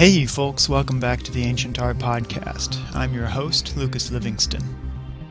Hey, folks, welcome back to the Ancient Art Podcast. I'm your host, Lucas Livingston.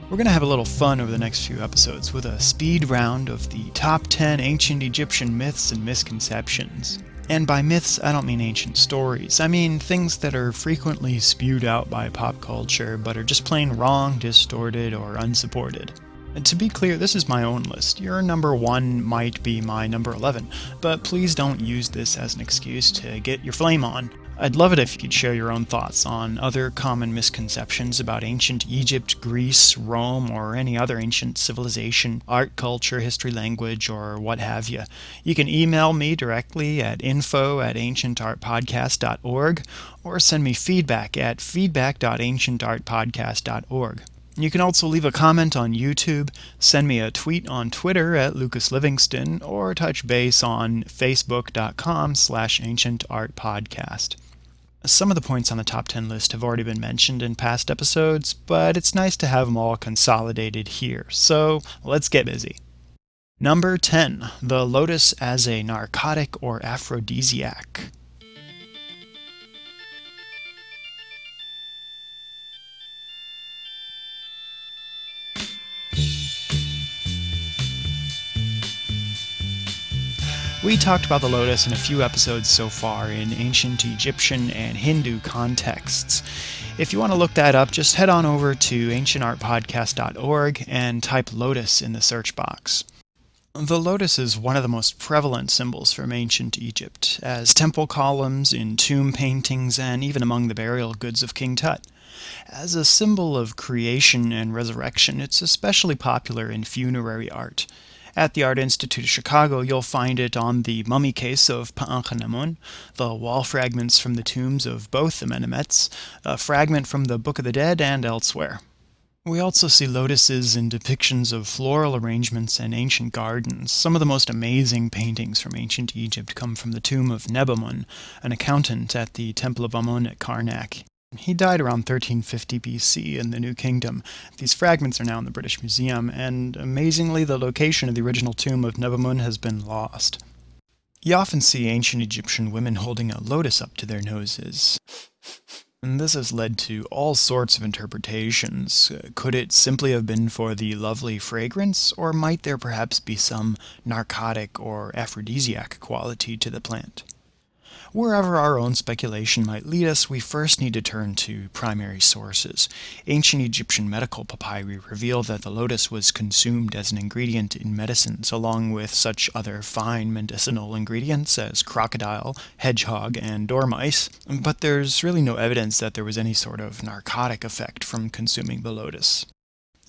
We're going to have a little fun over the next few episodes with a speed round of the top 10 ancient Egyptian myths and misconceptions. And by myths, I don't mean ancient stories. I mean things that are frequently spewed out by pop culture but are just plain wrong, distorted, or unsupported. And to be clear, this is my own list. Your number one might be my number 11, but please don't use this as an excuse to get your flame on. I'd love it if you'd share your own thoughts on other common misconceptions about ancient Egypt, Greece, Rome, or any other ancient civilization, art, culture, history, language, or what have you. You can email me directly at info at ancientartpodcast.org or send me feedback at feedback.ancientartpodcast.org. You can also leave a comment on YouTube, send me a tweet on Twitter at Lucas Livingston, or touch base on facebook.com slash ancientartpodcast. Some of the points on the top 10 list have already been mentioned in past episodes, but it's nice to have them all consolidated here, so let's get busy. Number 10. The lotus as a narcotic or aphrodisiac. We talked about the lotus in a few episodes so far in ancient Egyptian and Hindu contexts. If you want to look that up, just head on over to ancientartpodcast.org and type lotus in the search box. The lotus is one of the most prevalent symbols from ancient Egypt, as temple columns, in tomb paintings, and even among the burial goods of King Tut. As a symbol of creation and resurrection, it's especially popular in funerary art. At the Art Institute of Chicago, you'll find it on the mummy case of Pa'ankhenamun, the wall fragments from the tombs of both the Amenemhets, a fragment from the Book of the Dead, and elsewhere. We also see lotuses in depictions of floral arrangements and ancient gardens. Some of the most amazing paintings from ancient Egypt come from the tomb of Nebamun, an accountant at the Temple of Amun at Karnak. He died around 1350 BC in the New Kingdom. These fragments are now in the British Museum, and amazingly, the location of the original tomb of Nebamun has been lost. You often see ancient Egyptian women holding a lotus up to their noses. And this has led to all sorts of interpretations. Could it simply have been for the lovely fragrance, or might there perhaps be some narcotic or aphrodisiac quality to the plant? Wherever our own speculation might lead us, we first need to turn to primary sources. Ancient Egyptian medical papyri reveal that the lotus was consumed as an ingredient in medicines, along with such other fine medicinal ingredients as crocodile, hedgehog, and dormice, but there's really no evidence that there was any sort of narcotic effect from consuming the lotus.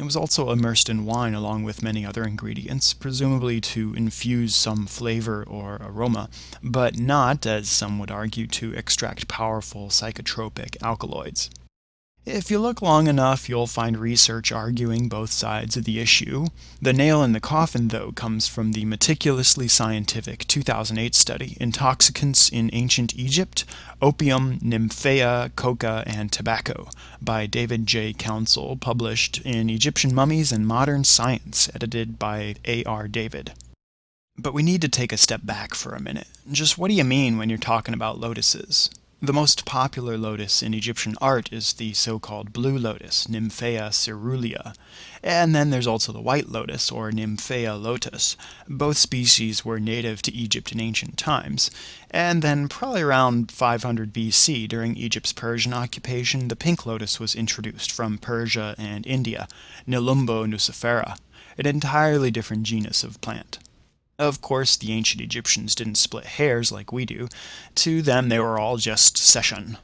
It was also immersed in wine along with many other ingredients, presumably to infuse some flavor or aroma, but not, as some would argue, to extract powerful psychotropic alkaloids. If you look long enough, you'll find research arguing both sides of the issue. The nail in the coffin, though, comes from the meticulously scientific 2008 study, Intoxicants in Ancient Egypt Opium, Nymphaea, Coca, and Tobacco, by David J. Counsell, published in Egyptian Mummies and Modern Science, edited by A.R. David. But we need to take a step back for a minute. Just what do you mean when you're talking about lotuses? The most popular lotus in Egyptian art is the so-called blue lotus, Nymphaea caerulea, and then there's also the white lotus, or Nymphaea lotus. Both species were native to Egypt in ancient times, and then probably around 500 BC, during Egypt's Persian occupation, the pink lotus was introduced from Persia and India, Nelumbo nucifera, an entirely different genus of plant. Of course, the ancient Egyptians didn't split hairs like we do. To them, they were all just seshen.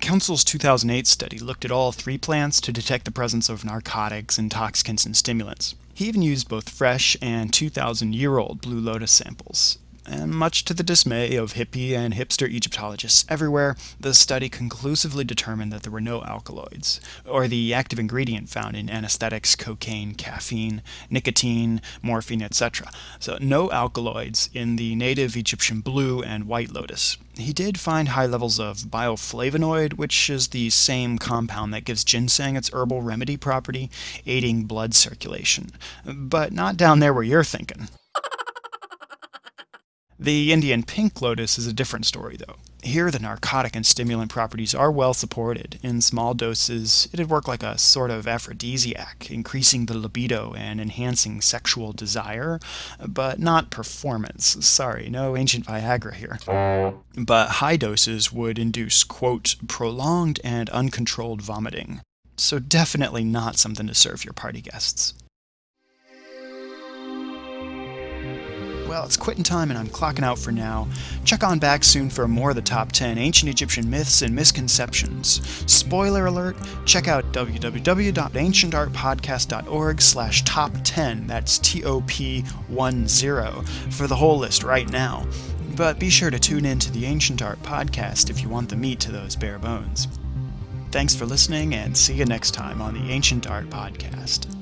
Counsell's 2008 study looked at all three plants to detect the presence of narcotics, intoxicants, and stimulants. He even used both fresh and 2,000 year old blue lotus samples and much to the dismay of hippie and hipster Egyptologists everywhere, the study conclusively determined that there were no alkaloids, or the active ingredient found in anesthetics, cocaine, caffeine, nicotine, morphine, etc. So, no alkaloids in the native Egyptian blue and white lotus. He did find high levels of bioflavonoid, which is the same compound that gives ginseng its herbal remedy property, aiding blood circulation. But not down there where you're thinking. The Indian pink lotus is a different story, though. Here, the narcotic and stimulant properties are well supported. In small doses, it'd work like a sort of aphrodisiac, increasing the libido and enhancing sexual desire, but not performance. Sorry, no ancient Viagra here. But high doses would induce, quote, prolonged and uncontrolled vomiting. So, definitely not something to serve your party guests. Well, it's quitting time and I'm clocking out for now. Check on back soon for more of the top 10 ancient Egyptian myths and misconceptions. Spoiler alert, check out www.ancientartpodcast.org slash top 10, that's T-O-P-1-0, for the whole list right now. But be sure to tune in to the Ancient Art Podcast if you want the meat to those bare bones. Thanks for listening and see you next time on the Ancient Art Podcast.